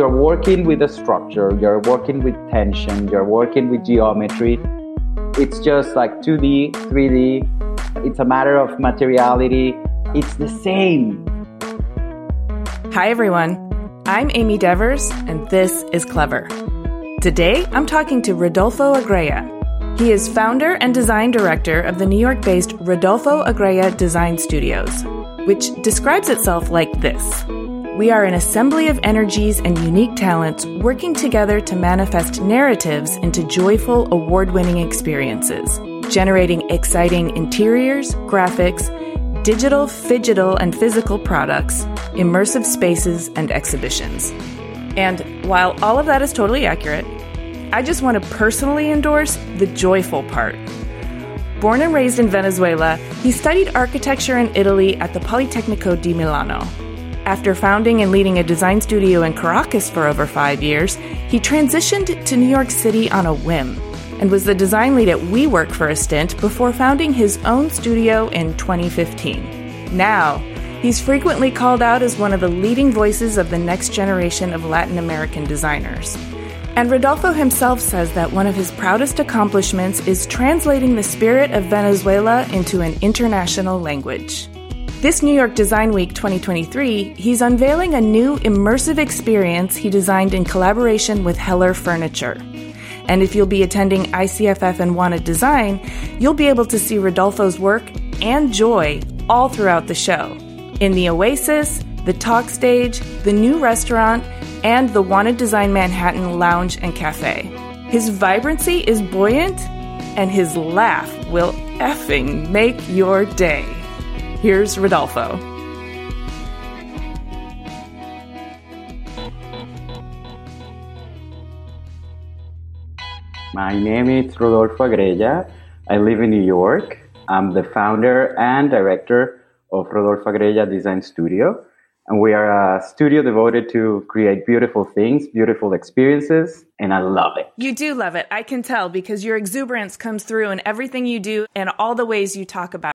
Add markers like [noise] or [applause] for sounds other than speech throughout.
you're working with a structure, you're working with tension, you're working with geometry. It's just like 2D, 3D. It's a matter of materiality. It's the same. Hi, everyone. I'm Amy Devers, and this is Clever. Today, I'm talking to Rodolfo Agrella. He is founder and design director of the New York based Rodolfo Agrella Design Studios, which describes itself like this We are an assembly of energies and unique talents working together to manifest narratives into joyful, award winning experiences, generating exciting interiors, graphics, digital, phygital, and physical products, immersive spaces, and exhibitions. And while all of that is totally accurate, I just want to personally endorse the joyful part. Born and raised in Venezuela, he studied architecture in Italy at the Politecnico di Milano. After founding and leading a design studio in Caracas for over five years, he transitioned to New York City on a whim and was the design lead at WeWork for a stint before founding his own studio in 2015. Now, he's frequently called out as one of the leading voices of the next generation of Latin American designers. And Rodolfo himself says that one of his proudest accomplishments is translating the spirit of Venezuela into an international language. This New York Design Week 2023, he's unveiling a new immersive experience he designed in collaboration with Heller Furniture. And if you'll be attending ICFF and Wanted Design, you'll be able to see Rodolfo's work and joy all throughout the show. In the Oasis, the Talk Stage, the new restaurant, and the Wanted Design Manhattan Lounge and Cafe. His vibrancy is buoyant, and his laugh will effing make your day. Here's Rodolfo. My name is Rodolfo Agrella. I live in New York. I'm the founder and director of Rodolfo Agrella Design Studio. And we are a studio devoted to create beautiful things, beautiful experiences, and I love it. You do love it. I can tell because your exuberance comes through in everything you do and all the ways you talk about.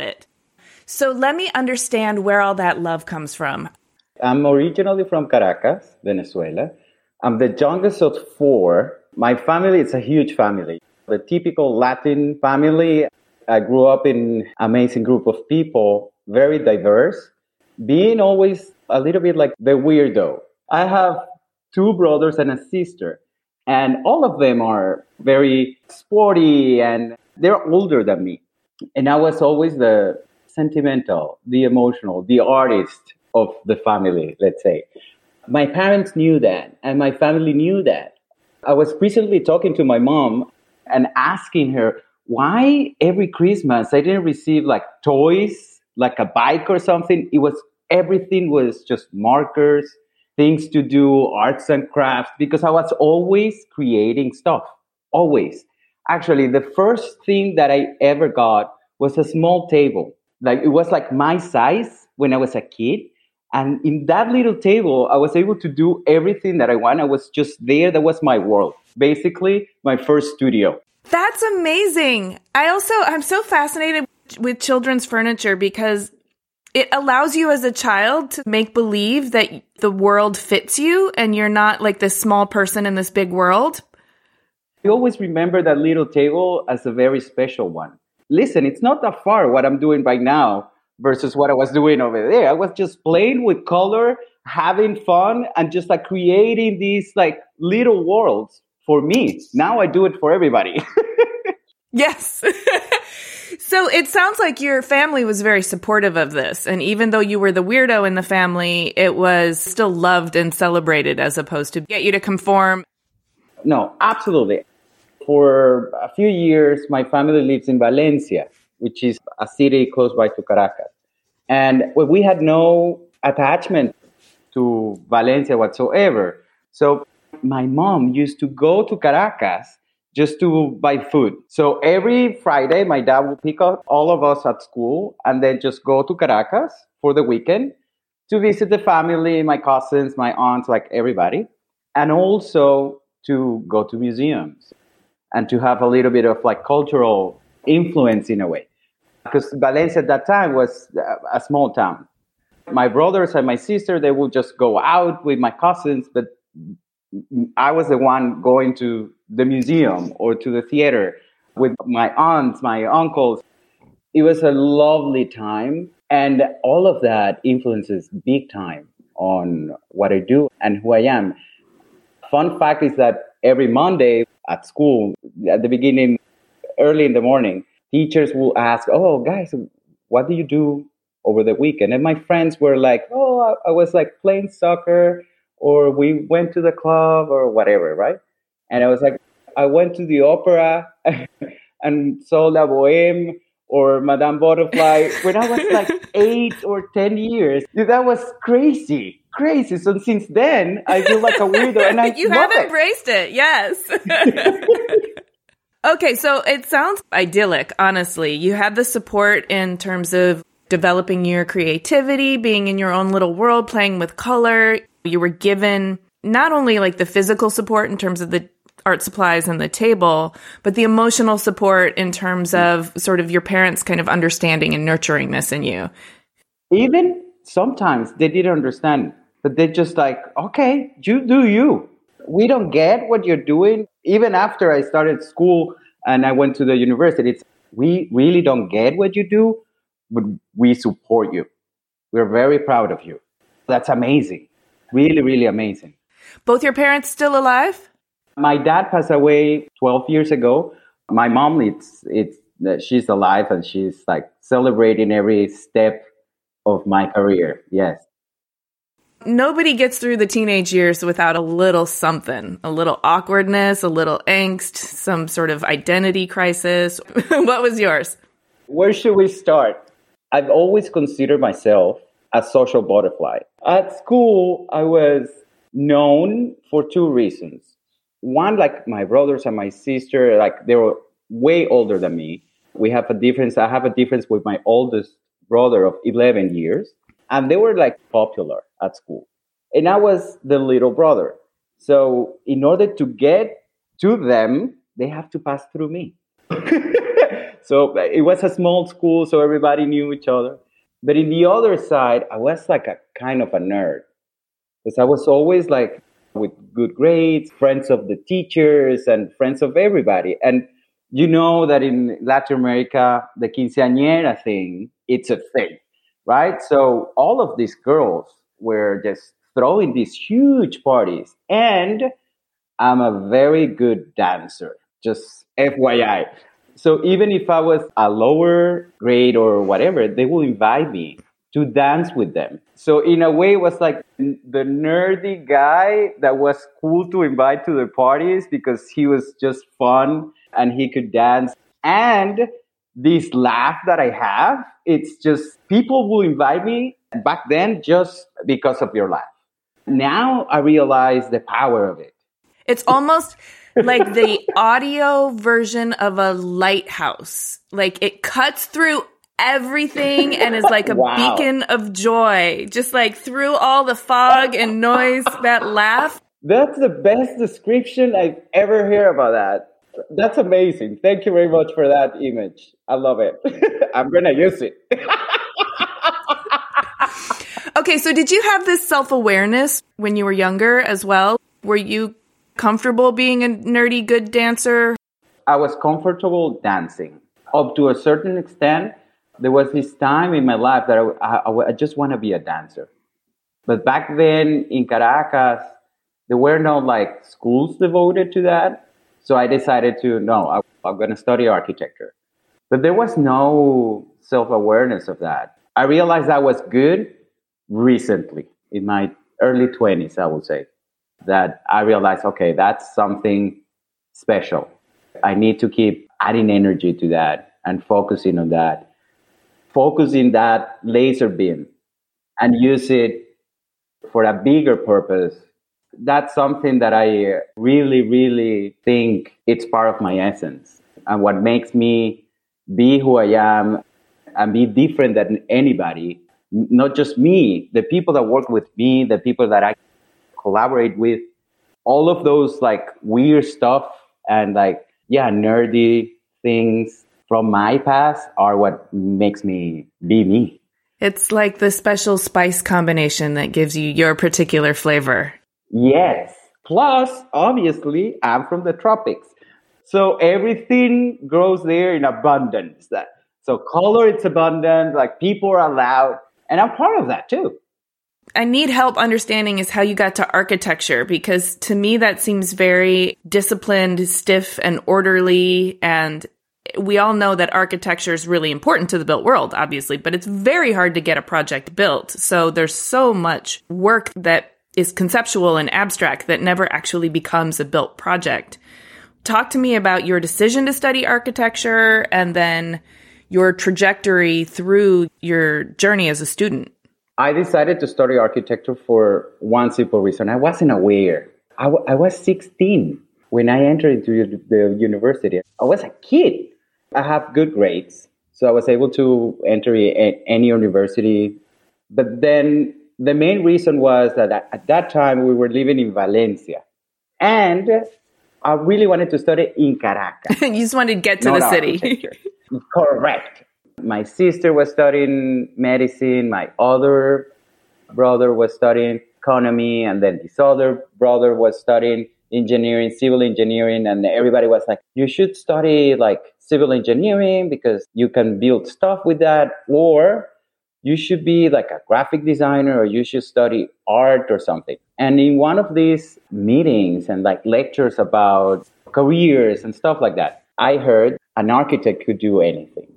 It. So let me understand where all that love comes from. I'm originally from Caracas, Venezuela. I'm the youngest of four. My family is a huge family. The typical Latin family I grew up in amazing group of people, very diverse, being always a little bit like the weirdo. I have two brothers and a sister, and all of them are very sporty and they're older than me. And I was always the sentimental, the emotional, the artist of the family, let's say. My parents knew that, and my family knew that. I was recently talking to my mom and asking her, why every Christmas I didn't receive like toys, like a bike or something? It was everything was just markers, things to do, arts and crafts, because I was always creating stuff. Always. Actually, the first thing that I ever got was a small table. Like it was like my size when I was a kid. And in that little table, I was able to do everything that I want. I was just there. That was my world. Basically, my first studio. That's amazing. I also, I'm so fascinated with children's furniture because it allows you as a child to make believe that the world fits you and you're not like this small person in this big world. You always remember that little table as a very special one. Listen, it's not that far what I'm doing right now versus what I was doing over there. I was just playing with color, having fun, and just like creating these like little worlds for me. Now I do it for everybody. [laughs] yes. [laughs] so it sounds like your family was very supportive of this. And even though you were the weirdo in the family, it was still loved and celebrated as opposed to get you to conform. No, absolutely. For a few years, my family lives in Valencia, which is a city close by to Caracas. And we had no attachment to Valencia whatsoever. So my mom used to go to Caracas just to buy food. So every Friday, my dad would pick up all of us at school and then just go to Caracas for the weekend to visit the family, my cousins, my aunts, like everybody, and also to go to museums and to have a little bit of like cultural influence in a way. Because Valencia at that time was a small town. My brothers and my sister, they would just go out with my cousins, but I was the one going to the museum or to the theater with my aunts, my uncles. It was a lovely time. And all of that influences big time on what I do and who I am. Fun fact is that every Monday at school, at the beginning, early in the morning, teachers will ask, Oh, guys, what do you do over the weekend? And my friends were like, Oh, I was like playing soccer or we went to the club or whatever, right? And I was like, I went to the opera [laughs] and saw La Boheme or Madame Butterfly when I was like [laughs] eight or 10 years. That was crazy, crazy. So since then, I feel like a weirdo and I [laughs] You have embraced it, yes. [laughs] okay, so it sounds idyllic, honestly. You had the support in terms of developing your creativity, being in your own little world, playing with color. You were given not only like the physical support in terms of the art supplies and the table, but the emotional support in terms of sort of your parents kind of understanding and nurturing this in you. Even sometimes they didn't understand, but they're just like, okay, you do you. We don't get what you're doing. Even after I started school and I went to the university, it's we really don't get what you do, but we support you. We're very proud of you. That's amazing. Really, really amazing. Both your parents still alive? My dad passed away 12 years ago. My mom, it's, it's, she's alive and she's like celebrating every step of my career. Yes. Nobody gets through the teenage years without a little something, a little awkwardness, a little angst, some sort of identity crisis. [laughs] what was yours? Where should we start? I've always considered myself a social butterfly. At school, I was known for two reasons. One, like my brothers and my sister, like they were way older than me. We have a difference. I have a difference with my oldest brother of 11 years. And they were like popular at school. And I was the little brother. So in order to get to them, they have to pass through me. [laughs] so it was a small school, so everybody knew each other. But in the other side, I was like a kind of a nerd because I was always like with good grades, friends of the teachers, and friends of everybody. And you know that in Latin America, the quinceañera thing, it's a thing, right? So all of these girls were just throwing these huge parties. And I'm a very good dancer, just FYI. So even if I was a lower grade or whatever, they will invite me to dance with them. So in a way, it was like the nerdy guy that was cool to invite to the parties because he was just fun and he could dance. And this laugh that I have, it's just people will invite me back then just because of your laugh. Now I realize the power of it. It's almost like the [laughs] audio version of a lighthouse. Like it cuts through everything and is like a wow. beacon of joy. Just like through all the fog and noise, that laugh. That's the best description I've ever heard about that. That's amazing. Thank you very much for that image. I love it. [laughs] I'm going to use it. [laughs] okay, so did you have this self awareness when you were younger as well? Were you comfortable being a nerdy good dancer? I was comfortable dancing up to a certain extent. There was this time in my life that I, I, I just want to be a dancer. But back then in Caracas, there were no like schools devoted to that. So I decided to, no, I, I'm going to study architecture. But there was no self awareness of that. I realized that was good recently in my early 20s, I would say that I realized, okay, that's something special. I need to keep adding energy to that and focusing on that. Focusing that laser beam and use it for a bigger purpose. That's something that I really, really think it's part of my essence and what makes me be who I am and be different than anybody. Not just me, the people that work with me, the people that I collaborate with, all of those like weird stuff and like, yeah, nerdy things from my past are what makes me be me. It's like the special spice combination that gives you your particular flavor. Yes. Plus, obviously, I'm from the tropics. So everything grows there in abundance. So color it's abundant, like people are allowed, and I'm part of that too. I need help understanding is how you got to architecture because to me that seems very disciplined, stiff, and orderly. And we all know that architecture is really important to the built world, obviously, but it's very hard to get a project built. So there's so much work that is conceptual and abstract that never actually becomes a built project. Talk to me about your decision to study architecture and then your trajectory through your journey as a student. I decided to study architecture for one simple reason. I wasn't aware. I, w- I was 16 when I entered into the university. I was a kid. I have good grades, so I was able to enter any university. But then the main reason was that at that time we were living in Valencia. And I really wanted to study in Caracas. [laughs] you just wanted to get to the city. [laughs] Correct. My sister was studying medicine. My other brother was studying economy. And then this other brother was studying engineering, civil engineering. And everybody was like, you should study like civil engineering because you can build stuff with that. Or you should be like a graphic designer or you should study art or something. And in one of these meetings and like lectures about careers and stuff like that, I heard an architect could do anything.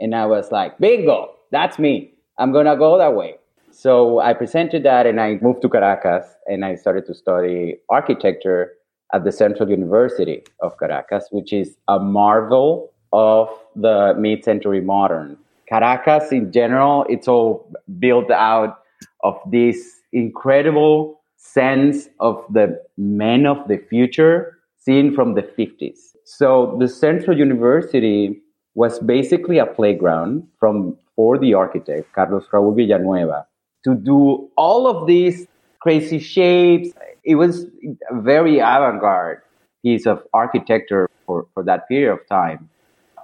And I was like, bingo, that's me. I'm going to go that way. So I presented that and I moved to Caracas and I started to study architecture at the Central University of Caracas, which is a marvel of the mid century modern. Caracas in general, it's all built out of this incredible sense of the men of the future seen from the 50s. So the Central University was basically a playground from for the architect Carlos Raúl Villanueva to do all of these crazy shapes. It was a very avant-garde piece of architecture for, for that period of time.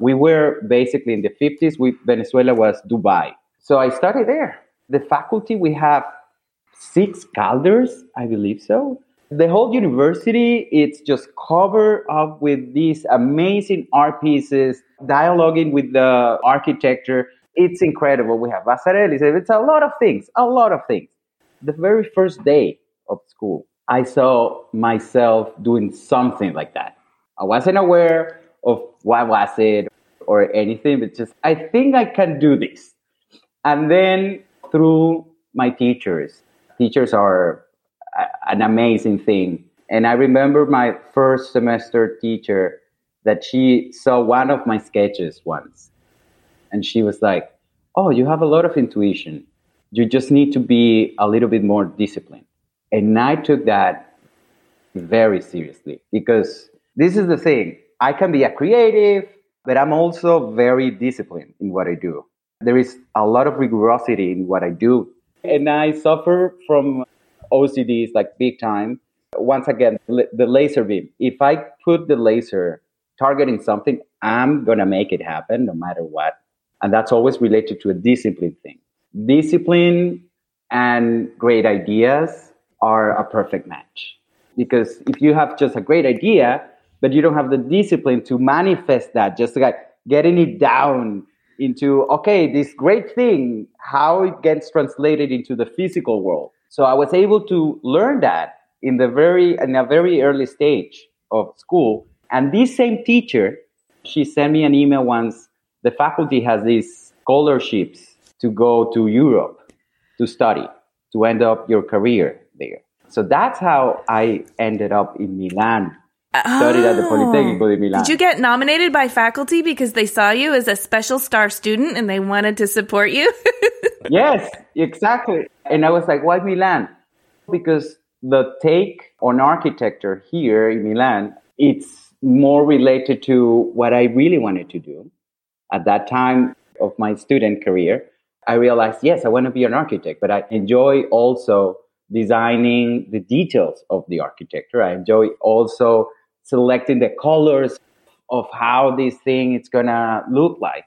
We were basically in the 50s. We, Venezuela was Dubai. So I started there. The faculty, we have six calders, I believe so. The whole university, it's just covered up with these amazing art pieces, dialoguing with the architecture. It's incredible. We have Vasarelys. It's a lot of things, a lot of things. The very first day of school, I saw myself doing something like that. I wasn't aware of what was it or anything, but just, I think I can do this. And then through my teachers, teachers are an amazing thing. And I remember my first semester teacher that she saw one of my sketches once. And she was like, Oh, you have a lot of intuition. You just need to be a little bit more disciplined. And I took that very seriously because this is the thing. I can be a creative, but I'm also very disciplined in what I do. There is a lot of rigorosity in what I do. And I suffer from OCDs like big time. Once again, the laser beam. If I put the laser targeting something, I'm going to make it happen no matter what. And that's always related to a discipline thing. Discipline and great ideas are a perfect match. Because if you have just a great idea, but you don't have the discipline to manifest that, just like getting it down into, okay, this great thing, how it gets translated into the physical world. So I was able to learn that in the very in a very early stage of school. And this same teacher, she sent me an email once. The faculty has these scholarships to go to Europe to study, to end up your career there. So that's how I ended up in Milan studied at the Oh. Politecnico di Milan. Did you get nominated by faculty because they saw you as a special star student and they wanted to support you? [laughs] yes, exactly. And I was like, why Milan? Because the take on architecture here in Milan, it's more related to what I really wanted to do. At that time of my student career, I realized, yes, I want to be an architect, but I enjoy also designing the details of the architecture. I enjoy also selecting the colors of how this thing is going to look like.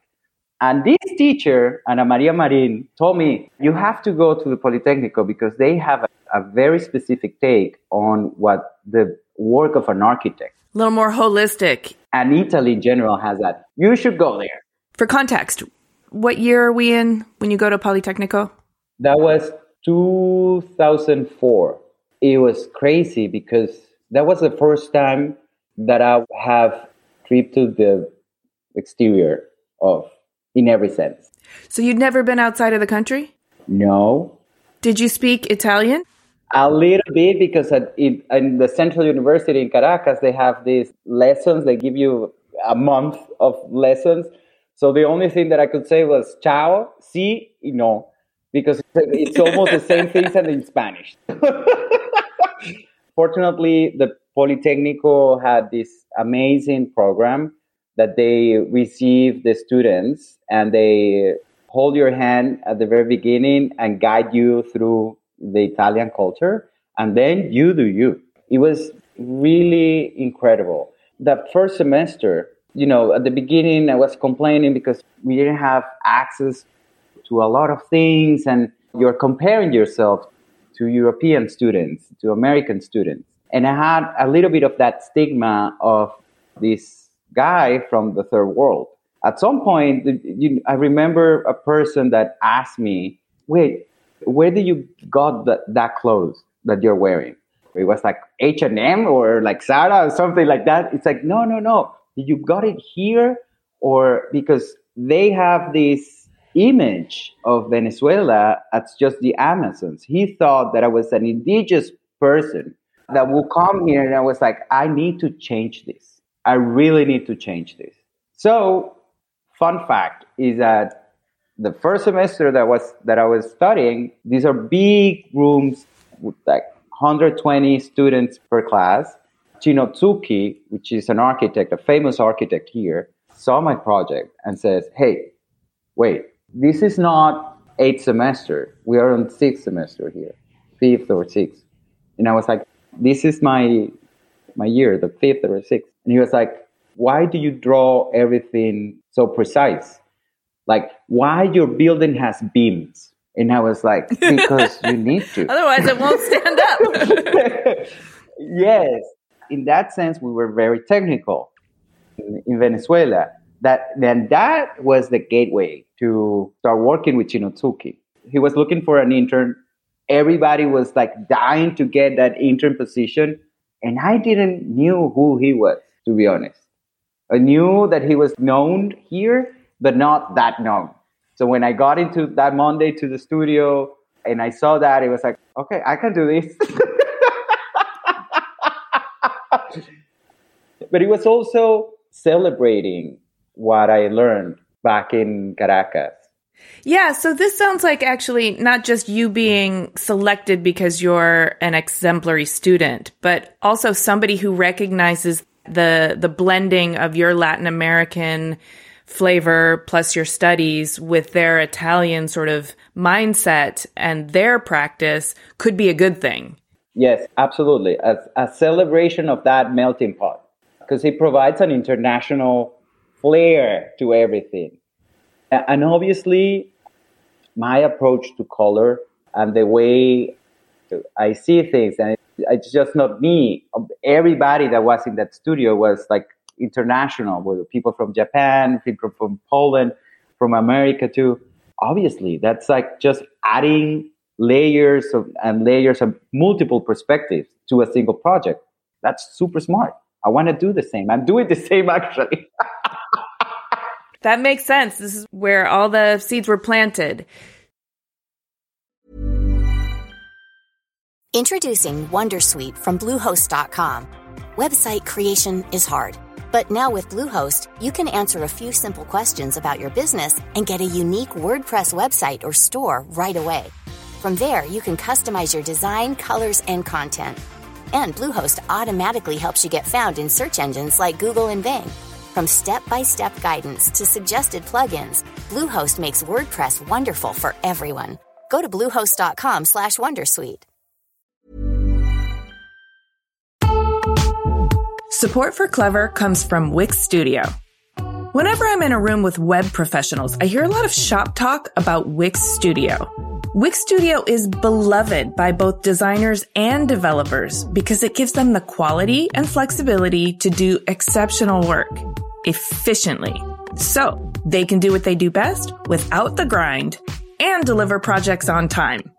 And this teacher, Ana Maria Marin, told me, you have to go to the Politecnico because they have a, a very specific take on what the work of an architect. a little more holistic. And Italy in general has that. You should go there. For context, what year are we in when you go to Politecnico? That was 2004. It was crazy because that was the first time that I have trip to the exterior of, in every sense. So you'd never been outside of the country? No, Did you speak Italian? A little bit because at, in, in the Central University in Caracas, they have these lessons. They give you a month of lessons. So the only thing that I could say was ciao, si, y no, because it's almost the same things and in Spanish. [laughs] Fortunately, the Politecnico had this amazing program that they receive the students and they hold your hand at the very beginning and guide you through the Italian culture, and then you do you. It was really incredible. That first semester, you know, at the beginning, I was complaining because we didn't have access to a lot of things, and you're comparing yourself to European students, to American students. And I had a little bit of that stigma of this guy from the third world. At some point, you, I remember a person that asked me, wait, where did you got that, that clothes that you're wearing? It was like H&M or like Zara or something like that. It's like, no, no, no. You got it here or because they have this image of Venezuela as just the Amazons. He thought that I was an indigenous person that will come here. And I was like, I need to change this. I really need to change this. So, fun fact is that the first semester that was that I was studying, these are big rooms with like 120 students per class. Cino Zucchi, which is an architect, a famous architect here, saw my project and says, "Hey, wait, this is not eighth semester. We are on sixth semester here, fifth or sixth. And I was like, "This is my my year, the fifth or sixth." And he was like, "Why do you draw everything so precise?" like why your building has beams and i was like [laughs] because you need to Otherwise, it won't stand up. [laughs] yes in that sense we were very technical in, in venezuela that then that was the gateway to start working with Cino Zucchi he was looking for an intern everybody was like dying to get that intern position and i didn't knew who he was to be honest i knew that he was known here but not that known. So when I got into that Monday to the studio and I saw that, it was like, okay, I can do this. [laughs] but it was also celebrating what I learned back in Caracas. Yeah, so this sounds like actually not just you being selected because you're an exemplary student, but also somebody who recognizes the the blending of your Latin American flavor plus your studies with their Italian sort of mindset and their practice could be a good thing. Yes, absolutely. A, a celebration of that melting pot because it provides an international flair to everything. And obviously, my approach to color and the way I see things, and it's just not me. Everybody that was in that studio was like international, with people from Japan, people from Poland, from America too. Obviously, that's like just adding layers of, and layers of multiple perspectives to a single project. That's super smart. I want to do the same. I'm doing the same actually. [laughs] That makes sense. This is where all the seeds were planted. Introducing Wondersuite from Bluehost.com. Website creation is hard. But now with Bluehost, you can answer a few simple questions about your business and get a unique WordPress website or store right away. From there, you can customize your design, colors, and content. And Bluehost automatically helps you get found in search engines like Google and Bing. From step-by-step guidance to suggested plugins, Bluehost makes WordPress wonderful for everyone. Go to bluehost.com/wondersuite. Support for Clever comes from Wix Studio. Whenever I'm in a room with web professionals, I hear a lot of shop talk about Wix Studio. Wix Studio is beloved by both designers and developers because it gives them the quality and flexibility to do exceptional work efficiently. So they can do what they do best without the grind and deliver projects on time.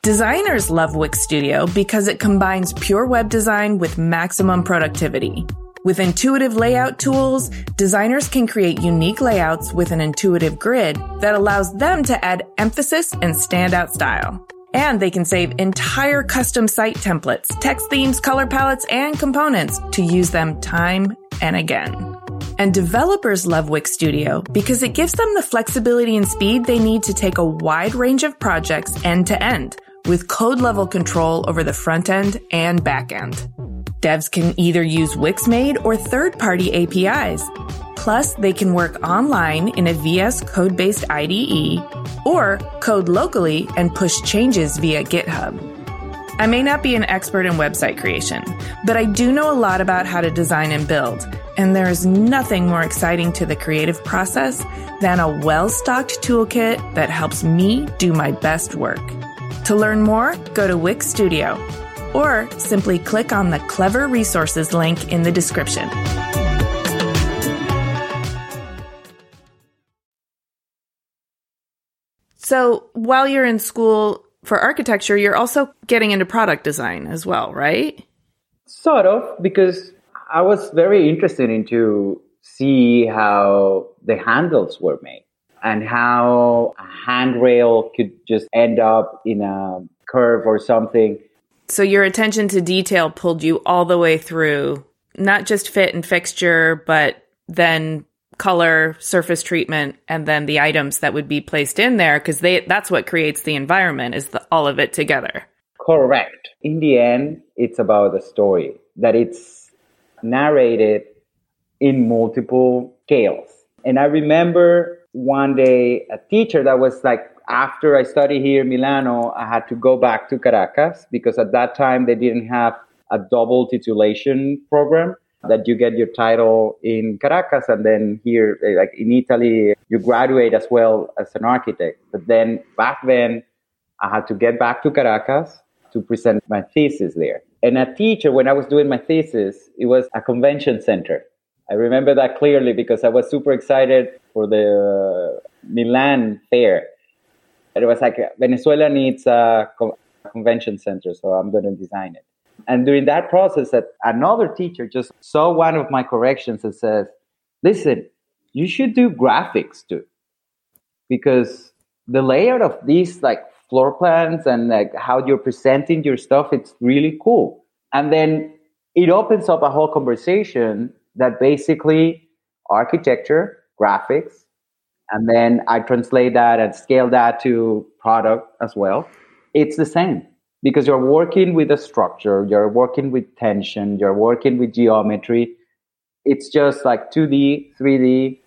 Designers love Wix Studio because it combines pure web design with maximum productivity. With intuitive layout tools, designers can create unique layouts with an intuitive grid that allows them to add emphasis and standout style. And they can save entire custom site templates, text themes, color palettes, and components to use them time and again. And developers love Wix Studio because it gives them the flexibility and speed they need to take a wide range of projects end to end with code level control over the front end and back end. Devs can either use Wixmade or third party APIs. Plus, they can work online in a VS code based IDE or code locally and push changes via GitHub. I may not be an expert in website creation, but I do know a lot about how to design and build, and there is nothing more exciting to the creative process than a well stocked toolkit that helps me do my best work. To learn more, go to Wix Studio or simply click on the Clever Resources link in the description. So while you're in school for architecture, you're also getting into product design as well, right? Sort of, because I was very interested in to see how the handles were made and how a handrail could just end up in a curve or something. So your attention to detail pulled you all the way through, not just fit and fixture, but then color, surface treatment, and then the items that would be placed in there because they that's what creates the environment is the, all of it together. Correct. In the end, it's about the story that it's narrated in multiple scales. And I remember one day a teacher that was like after I studied here in Milano, I had to go back to Caracas because at that time they didn't have a double titulation program that you get your title in Caracas and then here, like in Italy, you graduate as well as an architect. But then back then, I had to get back to Caracas to present my thesis there. And a teacher, when I was doing my thesis, it was a convention center. I remember that clearly because I was super excited for the uh, Milan fair it was like Venezuela needs a convention center, so I'm going to design it. And during that process, that another teacher just saw one of my corrections and says, "Listen, you should do graphics too, because the layout of these like floor plans and like how you're presenting your stuff, it's really cool." And then it opens up a whole conversation that basically architecture, graphics, and then I translate that and scale that to product as well. It's the same because you're working with a structure, you're working with tension, you're working with geometry. It's just like 2D, 3D.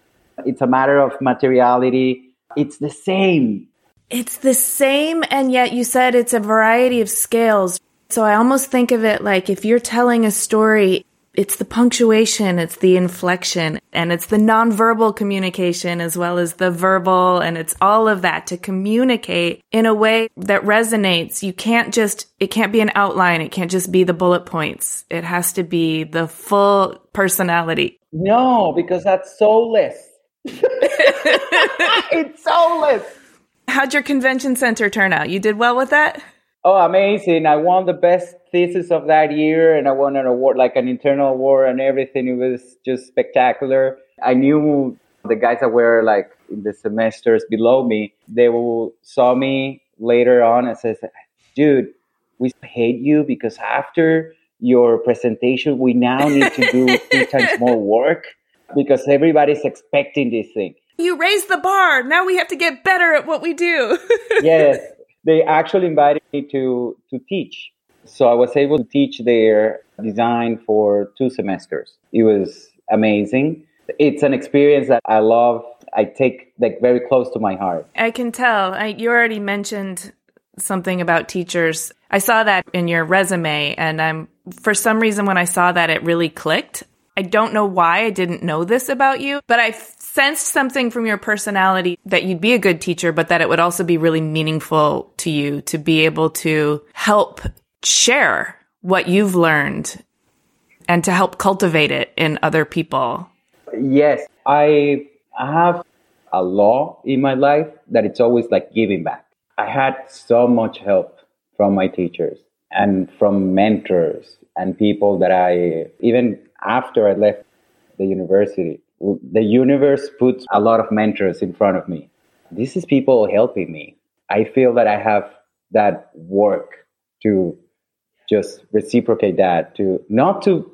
It's a matter of materiality. It's the same. It's the same, and yet you said it's a variety of scales. So I almost think of it like if you're telling a story, it's the punctuation, it's the inflection, and it's the nonverbal communication as well as the verbal, and it's all of that to communicate in a way that resonates. You can't just, it can't be an outline, it can't just be the bullet points. It has to be the full personality. No, because that's soulless. [laughs] [laughs] it's soulless. How'd your convention center turn out? You did well with that? Oh, amazing. I won the best thesis of that year and I won an award, like an internal award and everything. It was just spectacular. I knew the guys that were like in the semesters below me, they will saw me later on and says, dude, we hate you because after your presentation. We now need to do [laughs] three times more work because everybody's expecting this thing. You raised the bar. Now we have to get better at what we do. [laughs] yes, they actually invited to, to teach. So I was able to teach their design for two semesters. It was amazing. It's an experience that I love. I take like very close to my heart. I can tell. I, you already mentioned something about teachers. I saw that in your resume and I'm for some reason when I saw that it really clicked. I don't know why I didn't know this about you, but I sensed something from your personality that you'd be a good teacher, but that it would also be really meaningful to you to be able to help share what you've learned and to help cultivate it in other people. Yes, I have a law in my life that it's always like giving back. I had so much help from my teachers and from mentors and people that I, even after I left the university, the universe puts a lot of mentors in front of me. This is people helping me. I feel that I have that work to just reciprocate that to not to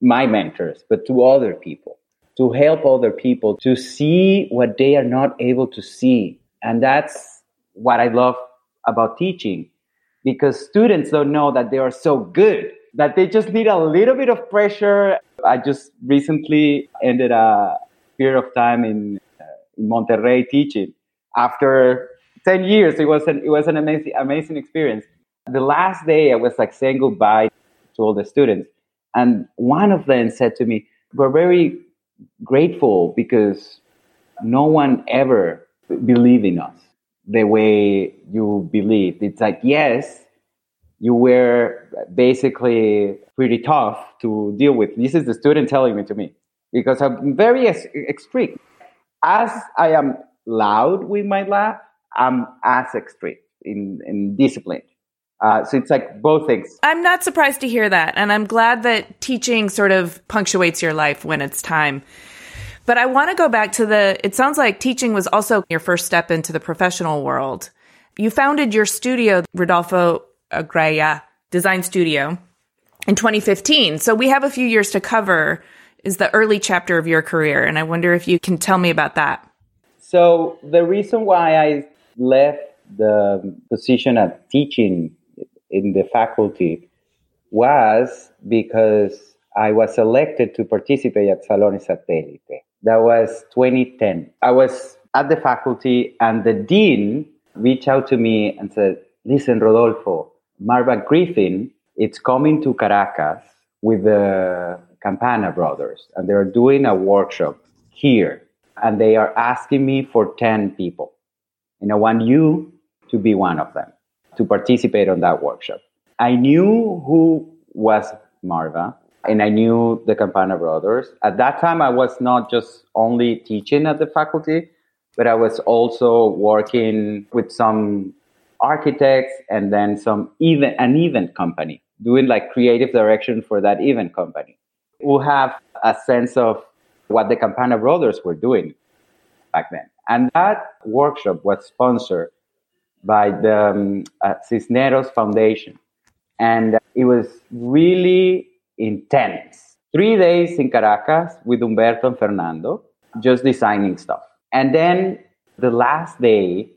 my mentors, but to other people, to help other people to see what they are not able to see. And that's what I love about teaching because students don't know that they are so good that they just need a little bit of pressure. I just recently ended a period of time in, uh, in Monterrey teaching. After 10 years, it was an, it was an amazing, amazing experience. The last day, I was like saying goodbye to all the students. And one of them said to me, We're very grateful because no one ever believed in us the way you believed. It's like, yes, you were basically pretty tough to deal with. This is the student telling me to me because I'm very ex- strict. As I am loud with my laugh, I'm as strict in, in discipline. Uh, so it's like both things. I'm not surprised to hear that. And I'm glad that teaching sort of punctuates your life when it's time. But I want to go back to the, it sounds like teaching was also your first step into the professional world. You founded your studio, Rodolfo Agrella uh, Design Studio, in 2015. So we have a few years to cover. Is the early chapter of your career, and I wonder if you can tell me about that. So the reason why I left the position of teaching in the faculty was because I was elected to participate at Salone Satellite. That was 2010. I was at the faculty, and the dean reached out to me and said, Listen, Rodolfo, Marva Griffin is coming to Caracas with the Campana brothers, and they're doing a workshop here. And they are asking me for 10 people. And I want you to be one of them, to participate on that workshop. I knew who was Marva, and I knew the Campana brothers. At that time, I was not just only teaching at the faculty, but I was also working with some architects and then some even an event company doing like creative direction for that event company who have a sense of what the Campana brothers were doing back then. And that workshop was sponsored by the um, uh, Cisneros Foundation. And it was really intense. Three days in Caracas with Humberto and Fernando, just designing stuff. And then the last day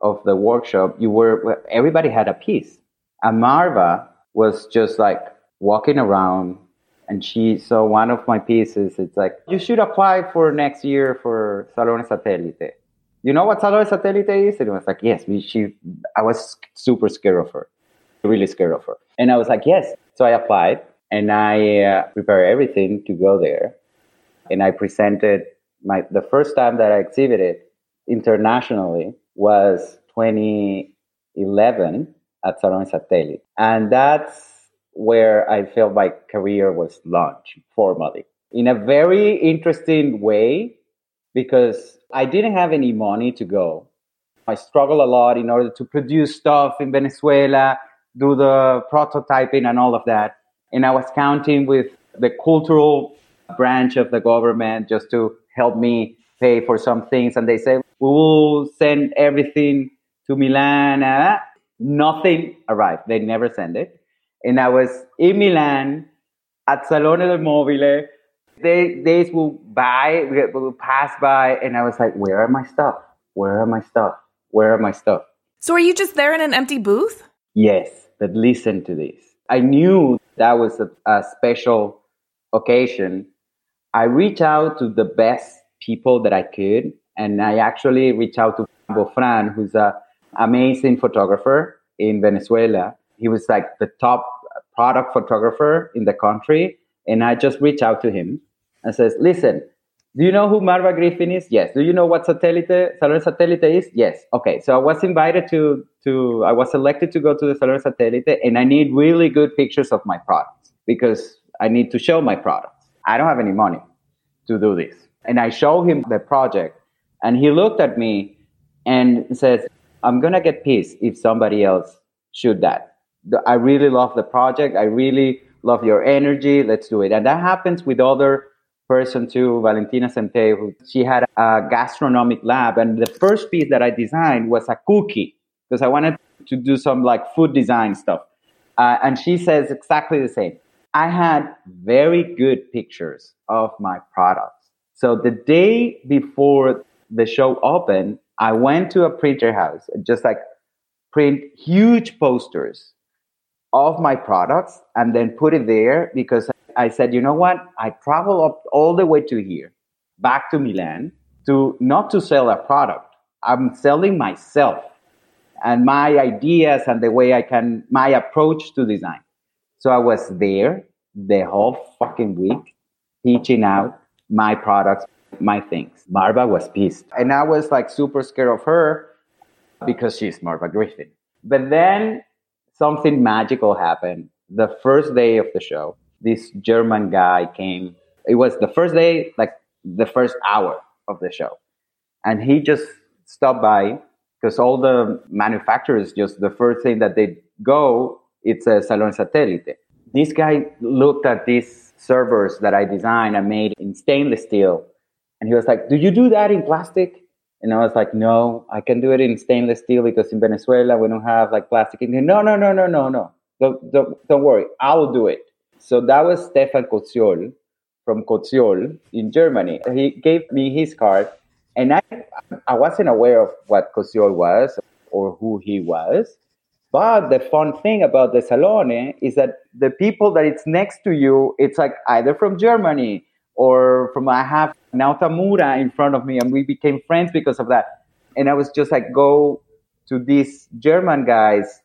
of the workshop, you were everybody had a piece. And Marva was just like walking around and she saw one of my pieces. It's like, you should apply for next year for Salone Satellite. You know what Salone Satellite is? And it was like, yes, she, I was super scared of her, really scared of her. And I was like, yes. So I applied and I uh, prepared everything to go there. And I presented my, the first time that I exhibited internationally was 2011 at Salone Satellite. And that's where I felt my career was launched formally in a very interesting way because I didn't have any money to go. I struggled a lot in order to produce stuff in Venezuela, do the prototyping and all of that. And I was counting with the cultural branch of the government just to help me pay for some things. And they said, we will send everything to Milan. Uh, nothing arrived. They never sent it. And I was in Milan at Salone del Mobile. They, days will by, will pass by, and I was like, where are my stuff? Where are my stuff? Where are my stuff? So are you just there in an empty booth? Yes, but listen to this. I knew that was a, a special occasion. I reached out to the best people that I could, and I actually reached out to Bofran, who's an amazing photographer in Venezuela. He was like the top product photographer in the country. And I just reached out to him and says, listen, do you know who Marva Griffin is? Yes. Do you know what Satellite, Salone Satellite is? Yes. Okay. So I was invited to, to, I was selected to go to the Salone Satellite and I need really good pictures of my products because I need to show my products. I don't have any money to do this. And I show him the project and he looked at me and says, I'm going to get pissed if somebody else shoot that. I really love the project. I really love your energy. Let's do it. And that happens with other person too, Valentina Sempe, who she had a gastronomic lab. And the first piece that I designed was a cookie because I wanted to do some like food design stuff. Uh, and she says exactly the same. I had very good pictures of my products. So the day before the show opened, I went to a printer house, just like print huge posters of my products and then put it there because I said, you know what? I travel up all the way to here, back to Milan, to not to sell a product. I'm selling myself and my ideas and the way I can, my approach to design. So I was there the whole fucking week teaching out my products, my things. Marva was pissed. And I was like super scared of her because she's Marva Griffin. But then something magical happened the first day of the show. This German guy came. It was the first day, like the first hour of the show. And he just stopped by because all the manufacturers just the first thing that they go, it's a Salone Satellite. This guy looked at these servers that I designed and made in stainless steel and he was like, Do you do that in plastic? And I was like, No, I can do it in stainless steel because in Venezuela we don't have like plastic. And he, no, no, no, no, no, no. Don't, don't, don't worry, I will do it. So that was Stefan Koziol from Koziol in Germany. He gave me his card, and I, I wasn't aware of what Koziol was or who he was. But the fun thing about the Salone is that the people that it's next to you, it's like either from Germany or from I have Nao Tamura in front of me, and we became friends because of that. And I was just like, go to these German guys.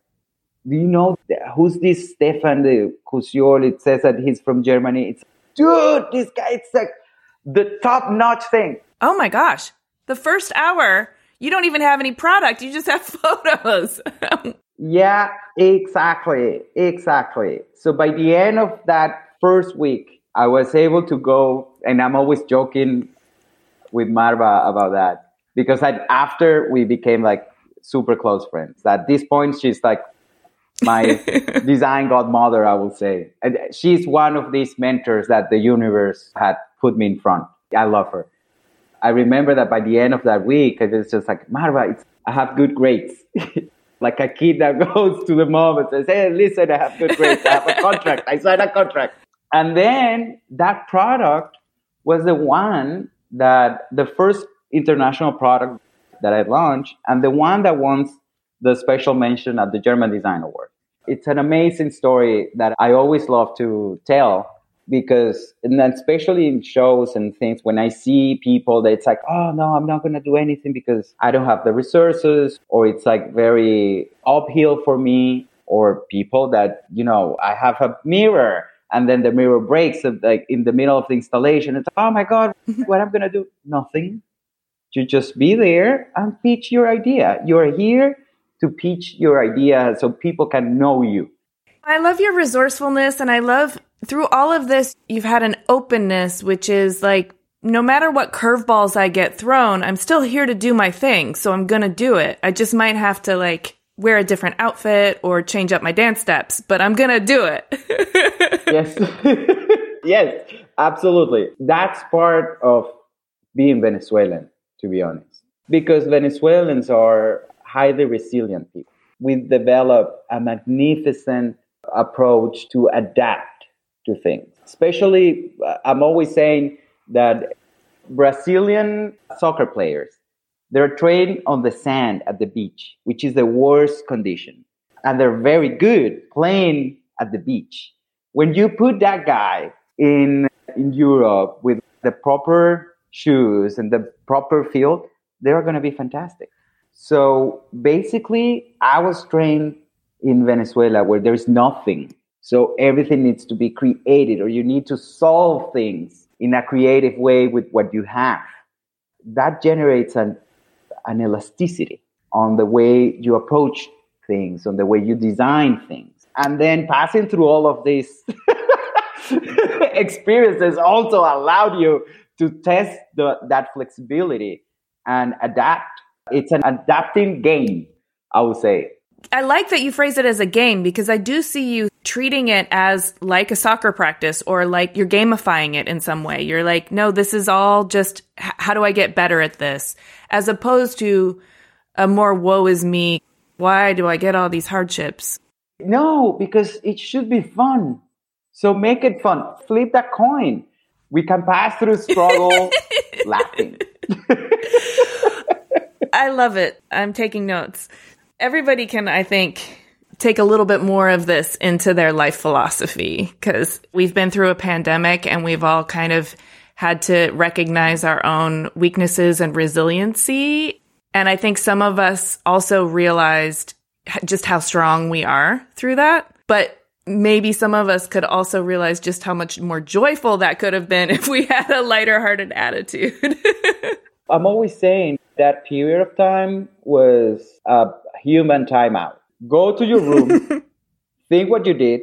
Do you know who's this Stefan de Koziol? It says that he's from Germany. It's dude, this guy, it's like the top notch thing. Oh my gosh. The first hour, you don't even have any product, you just have [laughs] photos. yeah, exactly. Exactly. So by the end of that first week, I was able to go, and I'm always joking with Marva about that because I, after we became like super close friends. At this point, she's like my [laughs] design godmother, I will say. And she's one of these mentors that the universe had put me in front. I love her. I remember that by the end of that week, it was just like, Marva, I have good grades. [laughs] like a kid that [laughs] goes to the mom and says, Hey, listen, I have good grades. I have a contract. I signed a contract. And then that product was the one that the first international product that I launched and the one that won the special mention at the German Design Award. It's an amazing story that I always love to tell because, and then especially in shows and things, when I see people that it's like, oh no, I'm not going to do anything because I don't have the resources, or it's like very uphill for me, or people that, you know, I have a mirror and then the mirror breaks like in the middle of the installation. It's oh my god, [laughs] what am I'm gonna do? Nothing. You just be there and pitch your idea. You're here to pitch your idea so people can know you. I love your resourcefulness, and I love through all of this, you've had an openness, which is like no matter what curveballs I get thrown, I'm still here to do my thing. So I'm going to do it. I just might have to like wear a different outfit or change up my dance steps, but I'm going to do it. [laughs] yes. [laughs] yes, absolutely. That's part of being Venezuelan, to be honest. Because Venezuelans are highly resilient people. We develop a magnificent approach to adapt to things. Especially, uh, I'm always saying that Brazilian soccer players, they're trained on the sand at the beach, which is the worst condition. And they're very good playing at the beach. When you put that guy in, in Europe with the proper shoes and the proper field, they're going to be fantastic. So basically, I was trained in Venezuela where there's nothing. So everything needs to be created, or you need to solve things in a creative way with what you have. That generates an, an elasticity on the way you approach things, on the way you design things. And then passing through all of these [laughs] experiences also allowed you to test the, that flexibility and adapt. It's an adapting game, I would say. I like that you phrase it as a game because I do see you treating it as like a soccer practice or like you're gamifying it in some way. You're like, no, this is all just how do I get better at this? As opposed to a more woe is me. Why do I get all these hardships? No, because it should be fun. So make it fun. Flip that coin. We can pass through [laughs] struggle laughing. I love it. I'm taking notes. Everybody can, I think, take a little bit more of this into their life philosophy because we've been through a pandemic and we've all kind of had to recognize our own weaknesses and resiliency. And I think some of us also realized just how strong we are through that. But maybe some of us could also realize just how much more joyful that could have been [laughs] if we had a lighter hearted attitude. [laughs] I'm always saying that period of time was a human timeout. Go to your room, [laughs] think what you did,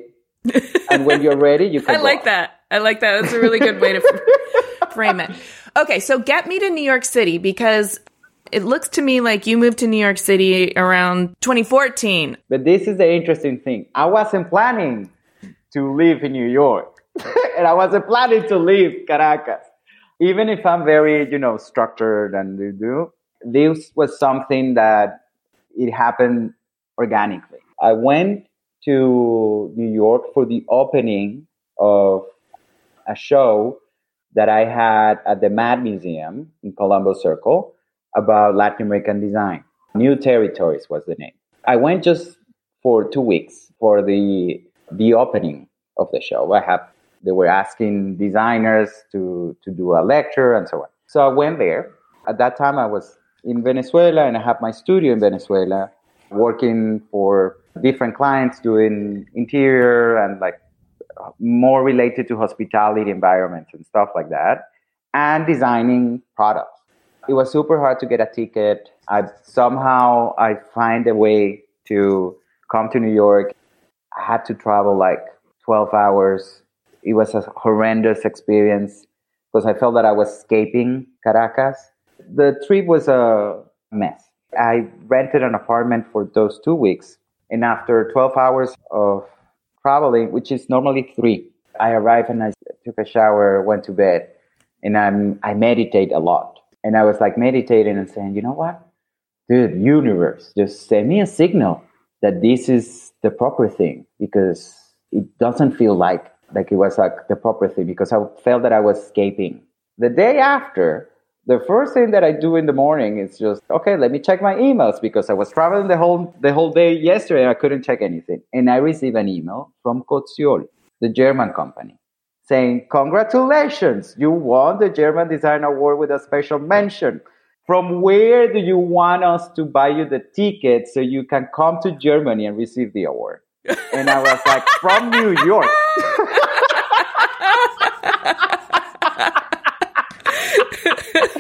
and when you're ready, you can. I like that. I like that. That's a really good way to [laughs] frame it. Okay, so get me to New York City because it looks to me like you moved to New York City around 2014. But this is the interesting thing. I wasn't planning to live in New York, [laughs] and I wasn't planning to leave Caracas. Even if I'm very, you know, structured and do, this was something that it happened organically. I went to New York for the opening of a show that I had at the Mad Museum in Columbus Circle about Latin American design. New Territories was the name. I went just for two weeks for the the opening of the show. I have they were asking designers to to do a lecture and so on. So I went there. At that time, I was in Venezuela and I have my studio in Venezuela, working for different clients doing interior and like more related to hospitality environments and stuff like that, and designing products it was super hard to get a ticket. I somehow I find a way to come to New York. I had to travel like 12 hours. It was a horrendous experience because I felt that I was escaping Caracas. The trip was a mess. I rented an apartment for those two weeks. And after 12 hours of traveling, which is normally three, I arrived and I took a shower, went to bed, and I'm, I meditate a lot and I was like meditating and saying, you know what? Dude, universe, just send me a signal that this is the proper thing because it doesn't feel like like it was like the proper thing because I felt that I was escaping. The day after, the first thing that I do in the morning is just okay, let me check my emails because I was traveling the whole the whole day yesterday and I couldn't check anything. And I received an email from Koziol, the German company saying, Congratulations, you won the German Design Award with a special mention. From where do you want us to buy you the ticket so you can come to Germany and receive the award? And I was like, From New York. [laughs]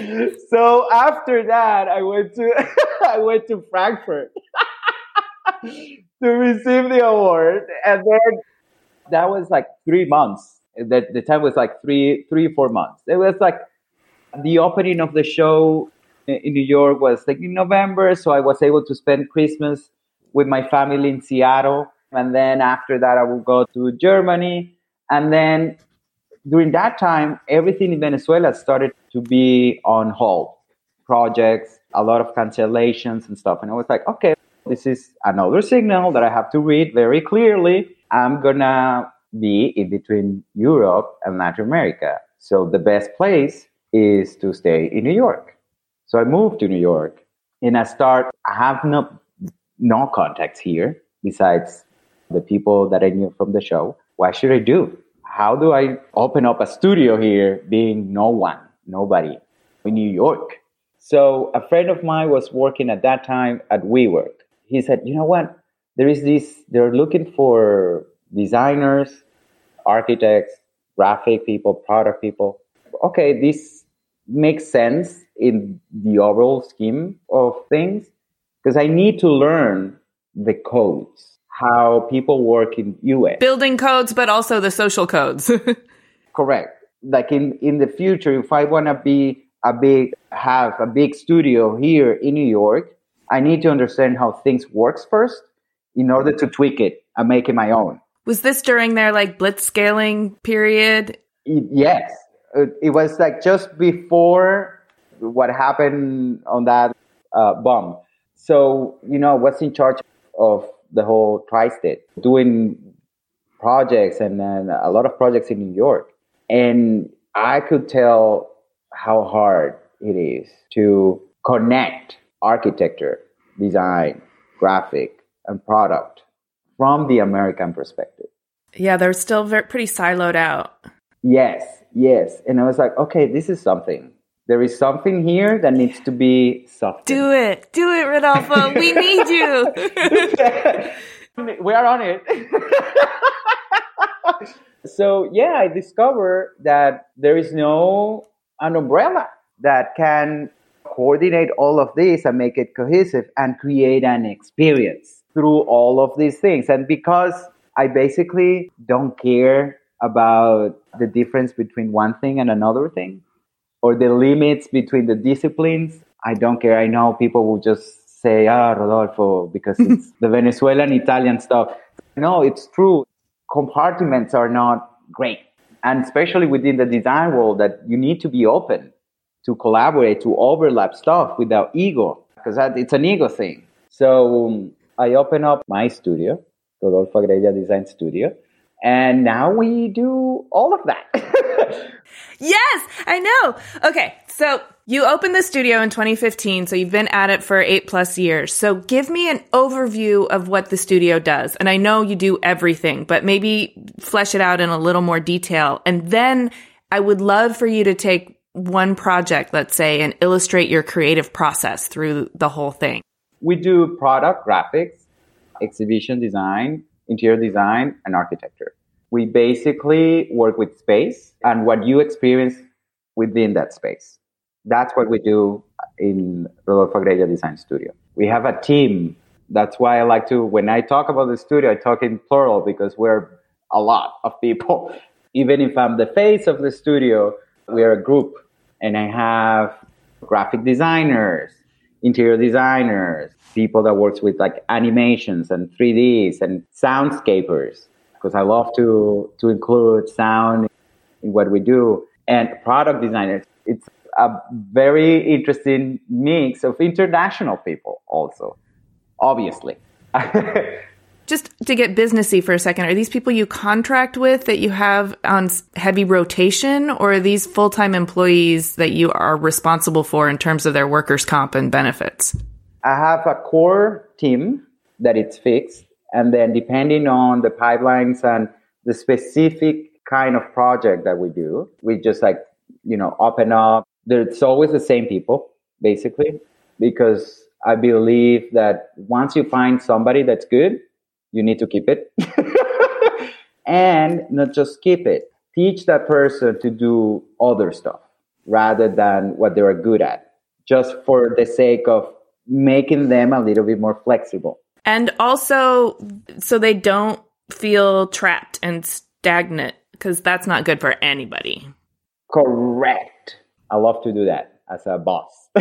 [laughs] so after that, I went to [laughs] I went to Frankfurt [laughs] to receive the award, and then that was like three months. That the time was like three, three, four months. It was like the opening of the show in New York was like in November, so I was able to spend Christmas with my family in Seattle, and then after that I would go to Germany, and then during that time everything in Venezuela started to be on hold, projects, a lot of cancellations and stuff, and I was like, okay, this is another signal that I have to read very clearly I'm gonna be in between Europe and Latin America. So the best place is to stay in New York. So I moved to New York and I start, I have no, no contacts here besides the people that I knew from the show. What should I do? How do I open up a studio here being no one, nobody in New York? So a friend of mine was working at that time at WeWork. He said, you know what? There is this, they're looking for designers, architects, graphic people, product people. Okay, this makes sense in the overall scheme of things because I need to learn the codes, how people work in UX. Building codes, but also the social codes. [laughs] Correct. Like in, in the future, if I want to be a big, have a big studio here in New York, I need to understand how things works first in order to tweak it and make it my own. Was this during their like blitz scaling period? Yes. It was like just before what happened on that uh, bomb. So, you know, was in charge of the whole tri state, doing projects and then a lot of projects in New York. And I could tell how hard it is to connect architecture, design, graphic, and product from the American perspective. Yeah, they're still very, pretty siloed out. Yes, yes. And I was like, okay, this is something. There is something here that needs to be softened. Do it. Do it, Rodolfo. we [laughs] need you. [laughs] we are on it. [laughs] so, yeah, I discovered that there is no an umbrella that can coordinate all of this and make it cohesive and create an experience through all of these things. And because I basically don't care about the difference between one thing and another thing or the limits between the disciplines, I don't care. I know people will just say, ah, Rodolfo, because it's [laughs] the Venezuelan Italian stuff. No, it's true. Compartments are not great. And especially within the design world, that you need to be open to collaborate, to overlap stuff without ego, because it's an ego thing. So um, I open up my studio, Rodolfo Agrella Design Studio, and now we do all of that. [laughs] yes, I know. Okay, so you opened the studio in 2015, so you've been at it for eight plus years. So give me an overview of what the studio does. And I know you do everything, but maybe flesh it out in a little more detail. And then I would love for you to take one project, let's say, and illustrate your creative process through the whole thing. We do product graphics, exhibition design, interior design, and architecture. We basically work with space and what you experience within that space. That's what we do in Rodolfo Agrella Design Studio. We have a team. That's why I like to, when I talk about the studio, I talk in plural because we're a lot of people. [laughs] Even if I'm the face of the studio, we are a group and I have graphic designers, interior designers, people that works with like animations and 3Ds and soundscapers because I love to to include sound in what we do and product designers. It's a very interesting mix of international people also, obviously. [laughs] Just to get businessy for a second, are these people you contract with that you have on heavy rotation, or are these full time employees that you are responsible for in terms of their workers' comp and benefits? I have a core team that it's fixed, and then depending on the pipelines and the specific kind of project that we do, we just like you know open up. There's always the same people, basically, because I believe that once you find somebody that's good, you need to keep it. [laughs] and not just keep it, teach that person to do other stuff rather than what they are good at, just for the sake of making them a little bit more flexible. And also, so they don't feel trapped and stagnant, because that's not good for anybody. Correct. I love to do that as a boss. [laughs]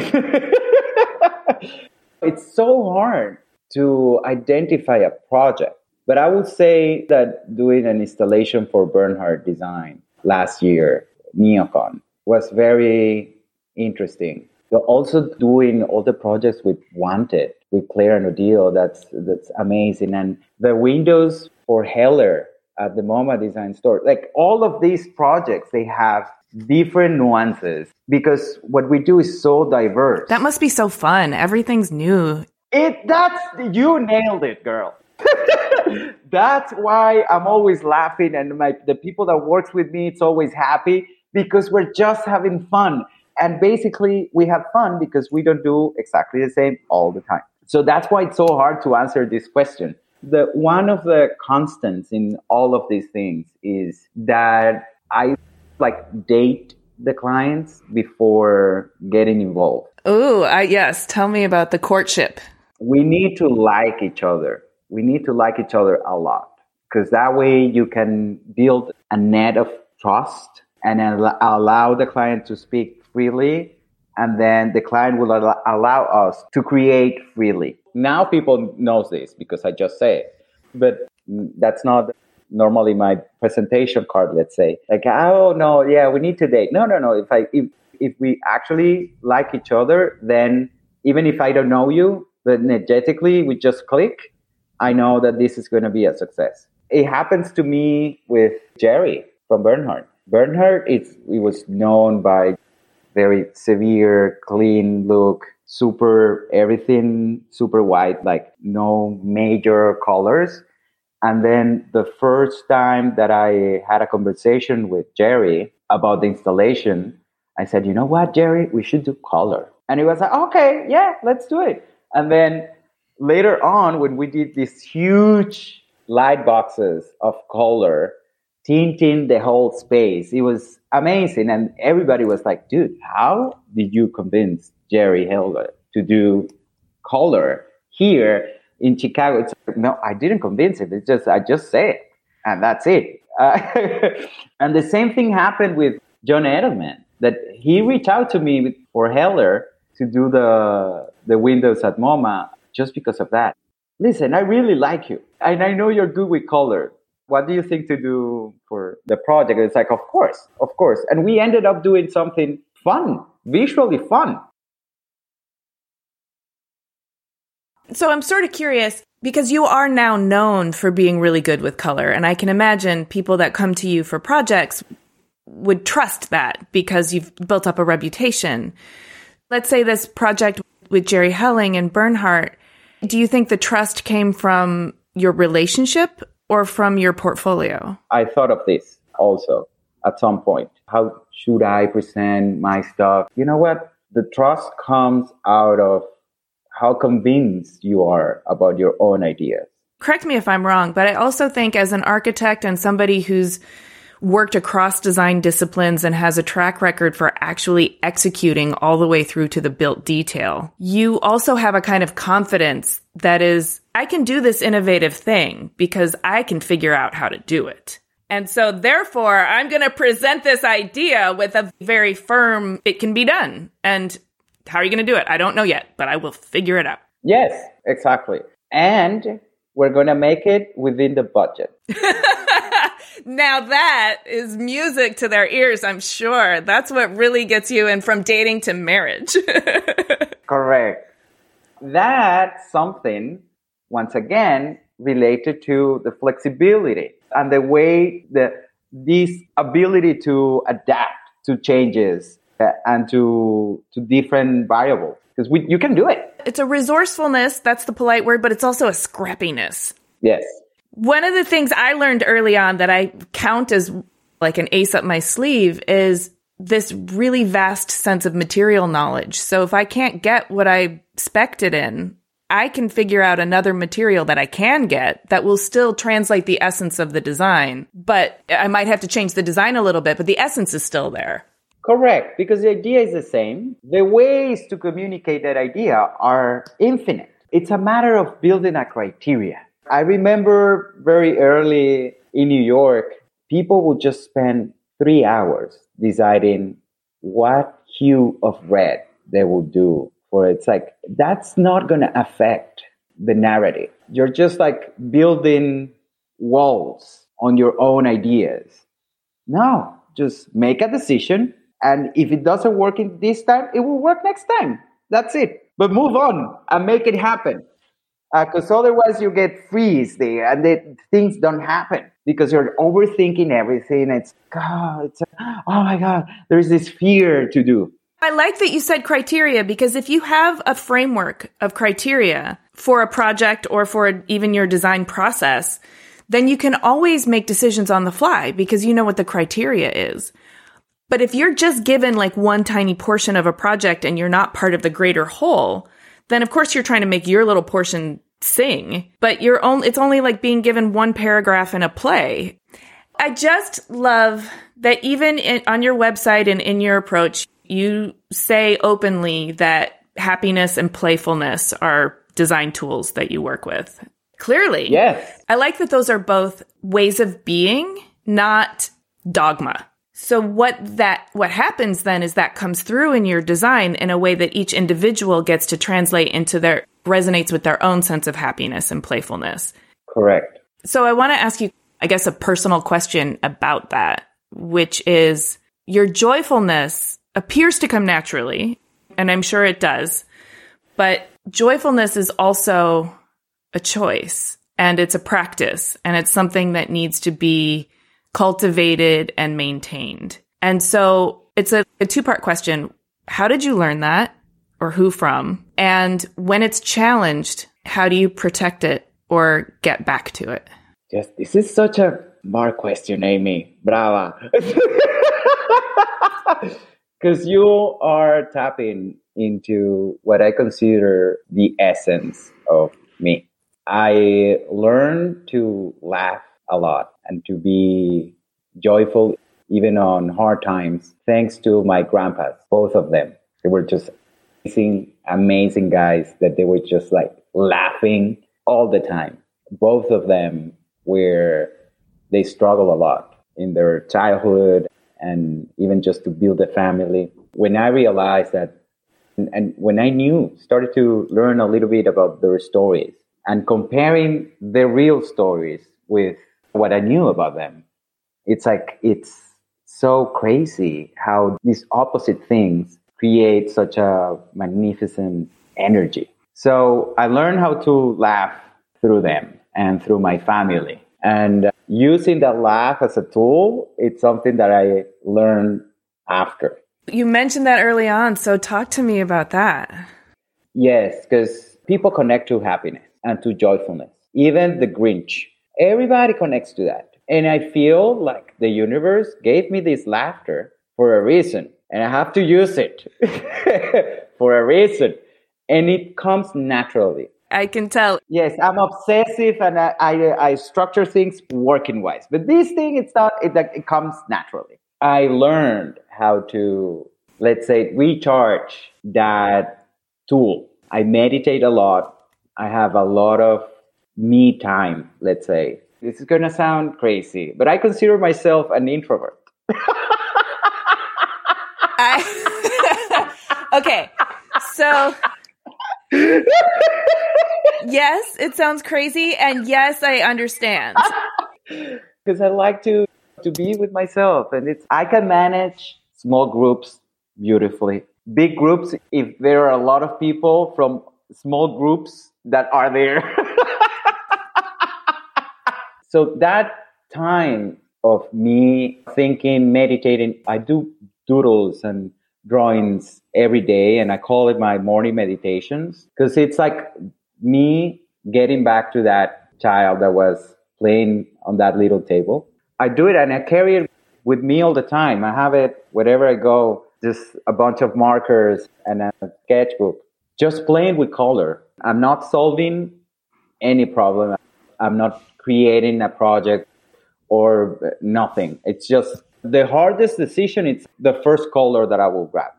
it's so hard to identify a project. But I would say that doing an installation for Bernhardt Design last year, Neocon, was very interesting. But also doing all the projects we Wanted, with Claire and Odile, that's that's amazing. And the windows for Heller at the MoMA Design Store. Like all of these projects, they have different nuances because what we do is so diverse. That must be so fun. Everything's new. It that's you nailed it, girl. [laughs] that's why I'm always laughing and my the people that works with me it's always happy because we're just having fun. And basically we have fun because we don't do exactly the same all the time. So that's why it's so hard to answer this question. The one of the constants in all of these things is that I like date the clients before getting involved. Oh, yes. Tell me about the courtship. We need to like each other. We need to like each other a lot because that way you can build a net of trust and allow the client to speak freely. And then the client will allow us to create freely. Now people knows this because I just say it, but that's not normally my presentation card, let's say, like, oh no, yeah, we need to date. No, no, no. If I if if we actually like each other, then even if I don't know you, but energetically we just click, I know that this is going to be a success. It happens to me with Jerry from Bernhardt. Bernhardt, it's it was known by very severe, clean look, super everything super white, like no major colors and then the first time that I had a conversation with Jerry about the installation, I said, you know what, Jerry, we should do color. And he was like, okay, yeah, let's do it. And then later on, when we did these huge light boxes of color, tinting the whole space, it was amazing. And everybody was like, dude, how did you convince Jerry Helling to do color here? In Chicago, it's like, no, I didn't convince him. It's just, I just say it and that's it. Uh, [laughs] and the same thing happened with John Edelman that he reached out to me for Heller to do the, the windows at MoMA just because of that. Listen, I really like you and I know you're good with color. What do you think to do for the project? It's like, of course, of course. And we ended up doing something fun, visually fun. So I'm sort of curious because you are now known for being really good with color. And I can imagine people that come to you for projects would trust that because you've built up a reputation. Let's say this project with Jerry Helling and Bernhardt. Do you think the trust came from your relationship or from your portfolio? I thought of this also at some point. How should I present my stuff? You know what? The trust comes out of how convinced you are about your own ideas. Correct me if I'm wrong, but I also think as an architect and somebody who's worked across design disciplines and has a track record for actually executing all the way through to the built detail, you also have a kind of confidence that is, I can do this innovative thing because I can figure out how to do it. And so therefore, I'm going to present this idea with a very firm, it can be done. And how are you going to do it? I don't know yet, but I will figure it out. Yes, exactly. And we're going to make it within the budget. [laughs] now that is music to their ears, I'm sure. That's what really gets you in from dating to marriage. [laughs] Correct. That's something, once again, related to the flexibility and the way that this ability to adapt to changes Uh, and to to different variables because we you can do it. It's a resourcefulness. That's the polite word, but it's also a scrappiness. Yes. One of the things I learned early on that I count as like an ace up my sleeve is this really vast sense of material knowledge. So if I can't get what I spec'd it in, I can figure out another material that I can get that will still translate the essence of the design. But I might have to change the design a little bit, but the essence is still there. Correct, because the idea is the same. The ways to communicate that idea are infinite. It's a matter of building a criteria. I remember very early in New York, people would just spend three hours deciding what hue of red they would do for it. It's like, that's not going to affect the narrative. You're just like building walls on your own ideas. No, just make a decision and if it doesn't work in this time, it will work next time. That's it. But move on and make it happen. because uh, otherwise you get freeze there and the, things don't happen because you're overthinking everything. It's God, it's oh my God, there's this fear to do. I like that you said criteria because if you have a framework of criteria for a project or for even your design process, then you can always make decisions on the fly because you know what the criteria is. But if you're just given like one tiny portion of a project and you're not part of the greater whole, then of course you're trying to make your little portion sing, but you're only, it's only like being given one paragraph in a play. I just love that even in, on your website and in your approach, you say openly that happiness and playfulness are design tools that you work with. Clearly. Yes. I like that those are both ways of being, not dogma. So what that what happens then is that comes through in your design in a way that each individual gets to translate into their resonates with their own sense of happiness and playfulness. Correct. So I want to ask you I guess a personal question about that, which is your joyfulness appears to come naturally, and I'm sure it does. But joyfulness is also a choice and it's a practice and it's something that needs to be cultivated and maintained. And so it's a, a two part question. How did you learn that or who from? And when it's challenged, how do you protect it or get back to it? Yes, this is such a bar question, Amy. Brava. [laughs] Because you are tapping into what I consider the essence of me. I learned to laugh a lot and to be joyful even on hard times, thanks to my grandpas, both of them. They were just amazing, amazing guys that they were just like laughing all the time. Both of them were, they struggle a lot in their childhood and even just to build a family. When I realized that, and, and when I knew, started to learn a little bit about their stories and comparing their real stories with what I knew about them, it's like, it's so crazy how these opposite things create such a magnificent energy. So I learned how to laugh through them and through my family. And using that laugh as a tool, it's something that I learned after. You mentioned that early on, so talk to me about that. Yes, because people connect to happiness and to joyfulness. Even the Grinch, everybody connects to that. And I feel like the universe gave me this laughter for a reason, and I have to use it [laughs] for a reason. And it comes naturally. I can tell. Yes, I'm obsessive and I, I, I structure things working wise. But this thing, it's not, it, it comes naturally. I learned how to, let's say, recharge that tool. I meditate a lot. I have a lot of me time, let's say. This is going to sound crazy, but I consider myself an introvert. I, [laughs] okay, so yes, it sounds crazy, and yes, I understand. [laughs] Because I like to to be with myself, and it's I can manage small groups beautifully. Big groups, if there are a lot of people from small groups that are there. [laughs] so that time of me thinking, meditating, I do doodles and drawings every day and I call it my morning meditations because it's like me getting back to that child that was playing on that little table. I do it and I carry it with me all the time. I have it wherever I go, just a bunch of markers and a sketchbook, just playing with color. I'm not solving any problem. I'm not creating a project or nothing. It's just the hardest decision It's the first color that I will grab.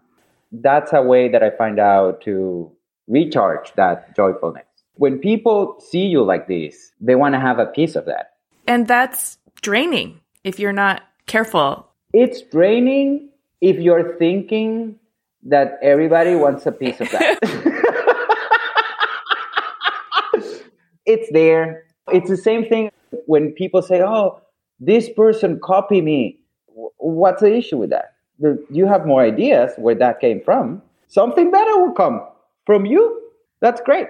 That's a way that I find out to recharge that joyfulness. When people see you like this, they want to have a piece of that. And that's draining if you're not careful. It's draining if you're thinking that everybody wants a piece of that. [laughs] [laughs] it's there. It's the same thing when people say, oh, this person copy me what's the issue with that? You have more ideas where that came from. Something better will come from you. That's great.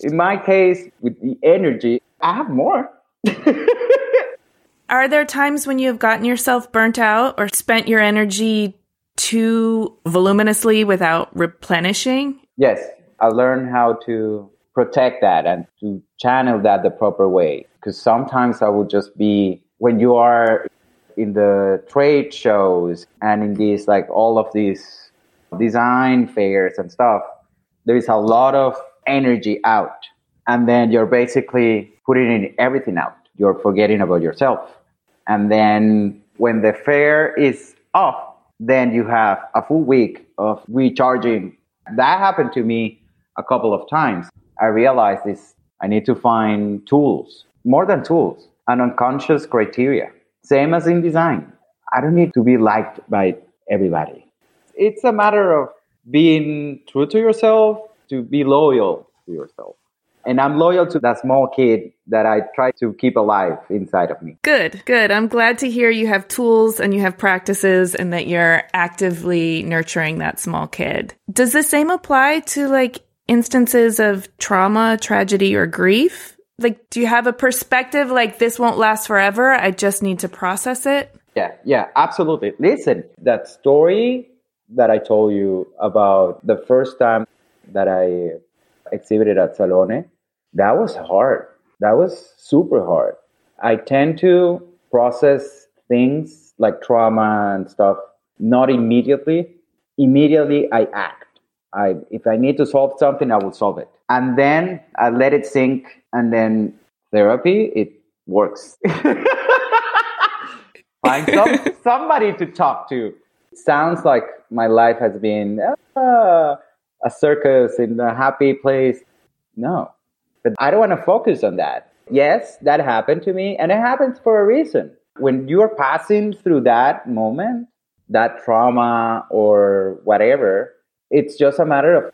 In my case, with the energy, I have more. [laughs] Are there times when you have gotten yourself burnt out or spent your energy too voluminously without replenishing? Yes, I learned how to protect that and to channel that the proper way. Because sometimes I would just be, when you are in the trade shows and in these, like all of these design fairs and stuff, there is a lot of energy out. And then you're basically putting in everything out. You're forgetting about yourself. And then when the fair is off, then you have a full week of recharging. That happened to me a couple of times. I realized this I need to find tools, more than tools, an unconscious criteria. Same as in design. I don't need to be liked by everybody. It's a matter of being true to yourself, to be loyal to yourself. And I'm loyal to that small kid that I try to keep alive inside of me. Good, good. I'm glad to hear you have tools and you have practices and that you're actively nurturing that small kid. Does the same apply to like instances of trauma, tragedy, or grief? Like, do you have a perspective like this won't last forever? I just need to process it? Yeah, yeah, absolutely. Listen, that story that I told you about the first time that I exhibited at Salone, that was hard. That was super hard. I tend to process things like trauma and stuff not immediately. Immediately, I act. I, if I need to solve something, I will solve it. And then I let it sink. And then therapy, it works. [laughs] Find some, somebody to talk to. sounds like my life has been uh, a circus in a happy place. No, but I don't want to focus on that. Yes, that happened to me, and it happens for a reason. When you're passing through that moment, that trauma or whatever, it's just a matter of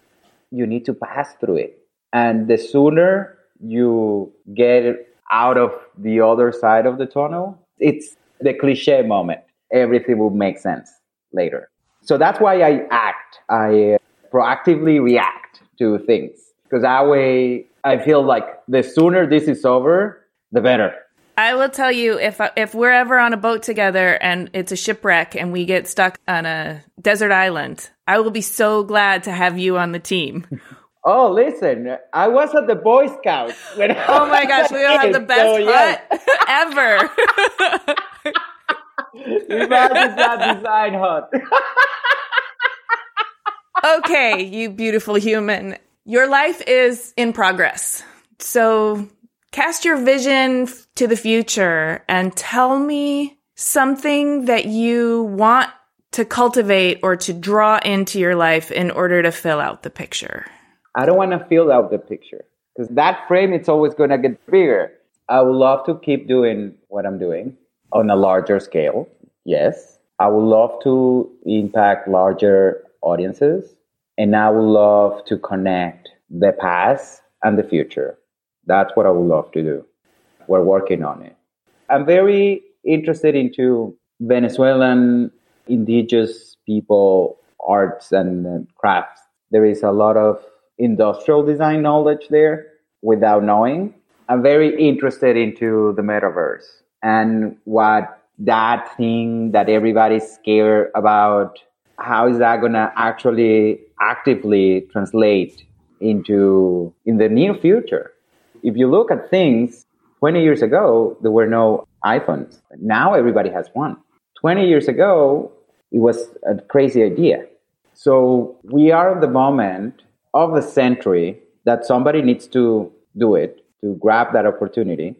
you need to pass through it. And the sooner you get out of the other side of the tunnel, it's the cliche moment. Everything will make sense later. So that's why I act. I uh, proactively react to things because that way I feel like the sooner this is over, the better. I will tell you if if we're ever on a boat together and it's a shipwreck and we get stuck on a desert island, I will be so glad to have you on the team. [laughs] Oh, listen, I was at the Boy Scouts. When [laughs] oh my gosh, we have the best so, hut ever. Imagine that design hut. okay, you beautiful human. Your life is in progress. So cast your vision to the future and tell me something that you want to cultivate or to draw into your life in order to fill out the picture. I don't want to fill out the picture because that frame it's always going to get bigger. I would love to keep doing what I'm doing on a larger scale. Yes. I would love to impact larger audiences and I would love to connect the past and the future. That's what I would love to do. We're working on it. I'm very interested into Venezuelan indigenous people arts and crafts. There is a lot of industrial design knowledge there without knowing. I'm very interested into the metaverse and what that thing that everybody's scared about, how is that going to actually actively translate into in the near future? If you look at things 20 years ago, there were no iPhones. Now everybody has one. 20 years ago, it was a crazy idea. So we are at the moment of the century that somebody needs to do it to grab that opportunity.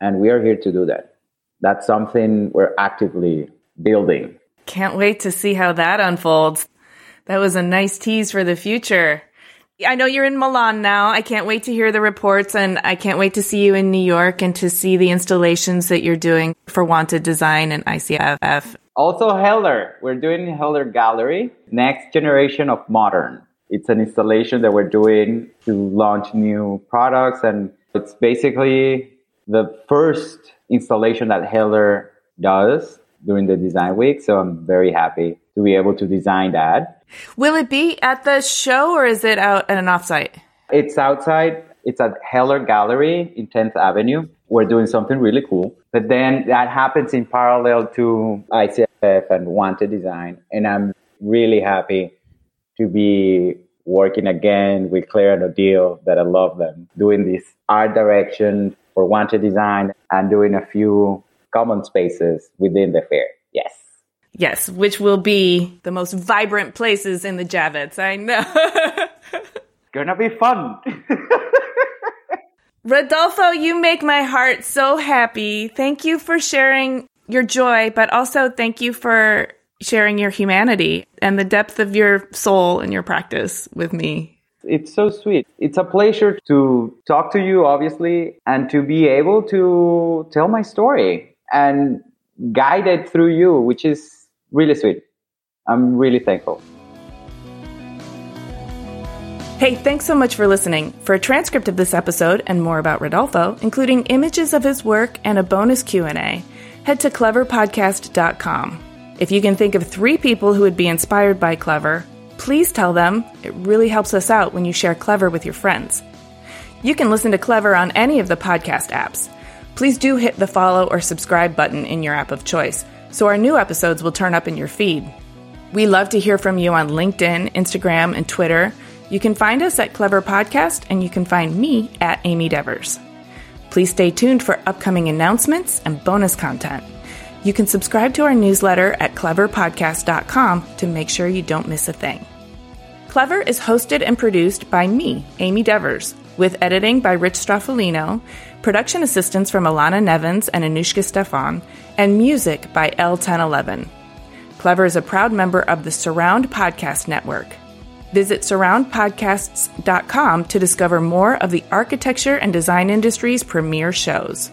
And we are here to do that. That's something we're actively building. Can't wait to see how that unfolds. That was a nice tease for the future. I know you're in Milan now. I can't wait to hear the reports and I can't wait to see you in New York and to see the installations that you're doing for Wanted Design and ICFF. Also, Heller. We're doing Heller Gallery, next generation of modern. It's an installation that we're doing to launch new products. And it's basically the first installation that Heller does during the design week. So I'm very happy to be able to design that. Will it be at the show or is it out at an offsite? It's outside It's at Heller Gallery in 10th Avenue. We're doing something really cool. But then that happens in parallel to ICFF and Wanted Design. And I'm really happy to be working again with Claire and Odile that I love them, doing this art direction for Wanted Design and doing a few common spaces within the fair. Yes. Yes, which will be the most vibrant places in the Javits. I know. [laughs] Gonna be fun. [laughs] Rodolfo, you make my heart so happy. Thank you for sharing your joy, but also thank you for sharing your humanity and the depth of your soul and your practice with me. It's so sweet. It's a pleasure to talk to you, obviously, and to be able to tell my story and guide it through you, which is really sweet. I'm really thankful. Hey, thanks so much for listening. For a transcript of this episode and more about Rodolfo, including images of his work and a bonus Q&A, head to cleverpodcast.com. If you can think of 3 people who would be inspired by Clever, please tell them. It really helps us out when you share Clever with your friends. You can listen to Clever on any of the podcast apps. Please do hit the follow or subscribe button in your app of choice so our new episodes will turn up in your feed. We love to hear from you on LinkedIn, Instagram, and Twitter. You can find us at Clever Podcast, and you can find me at Amy Devers. Please stay tuned for upcoming announcements and bonus content. You can subscribe to our newsletter at cleverpodcast.com to make sure you don't miss a thing. Clever is hosted and produced by me, Amy Devers, with editing by Rich Stroffolino, production assistance from Ilana Nevins and Anouchka Stephan, and music by El Ten Eleven. Clever is a proud member of the Surround Podcast Network. Visit surroundpodcasts.com to discover more of the architecture and design industry's premier shows.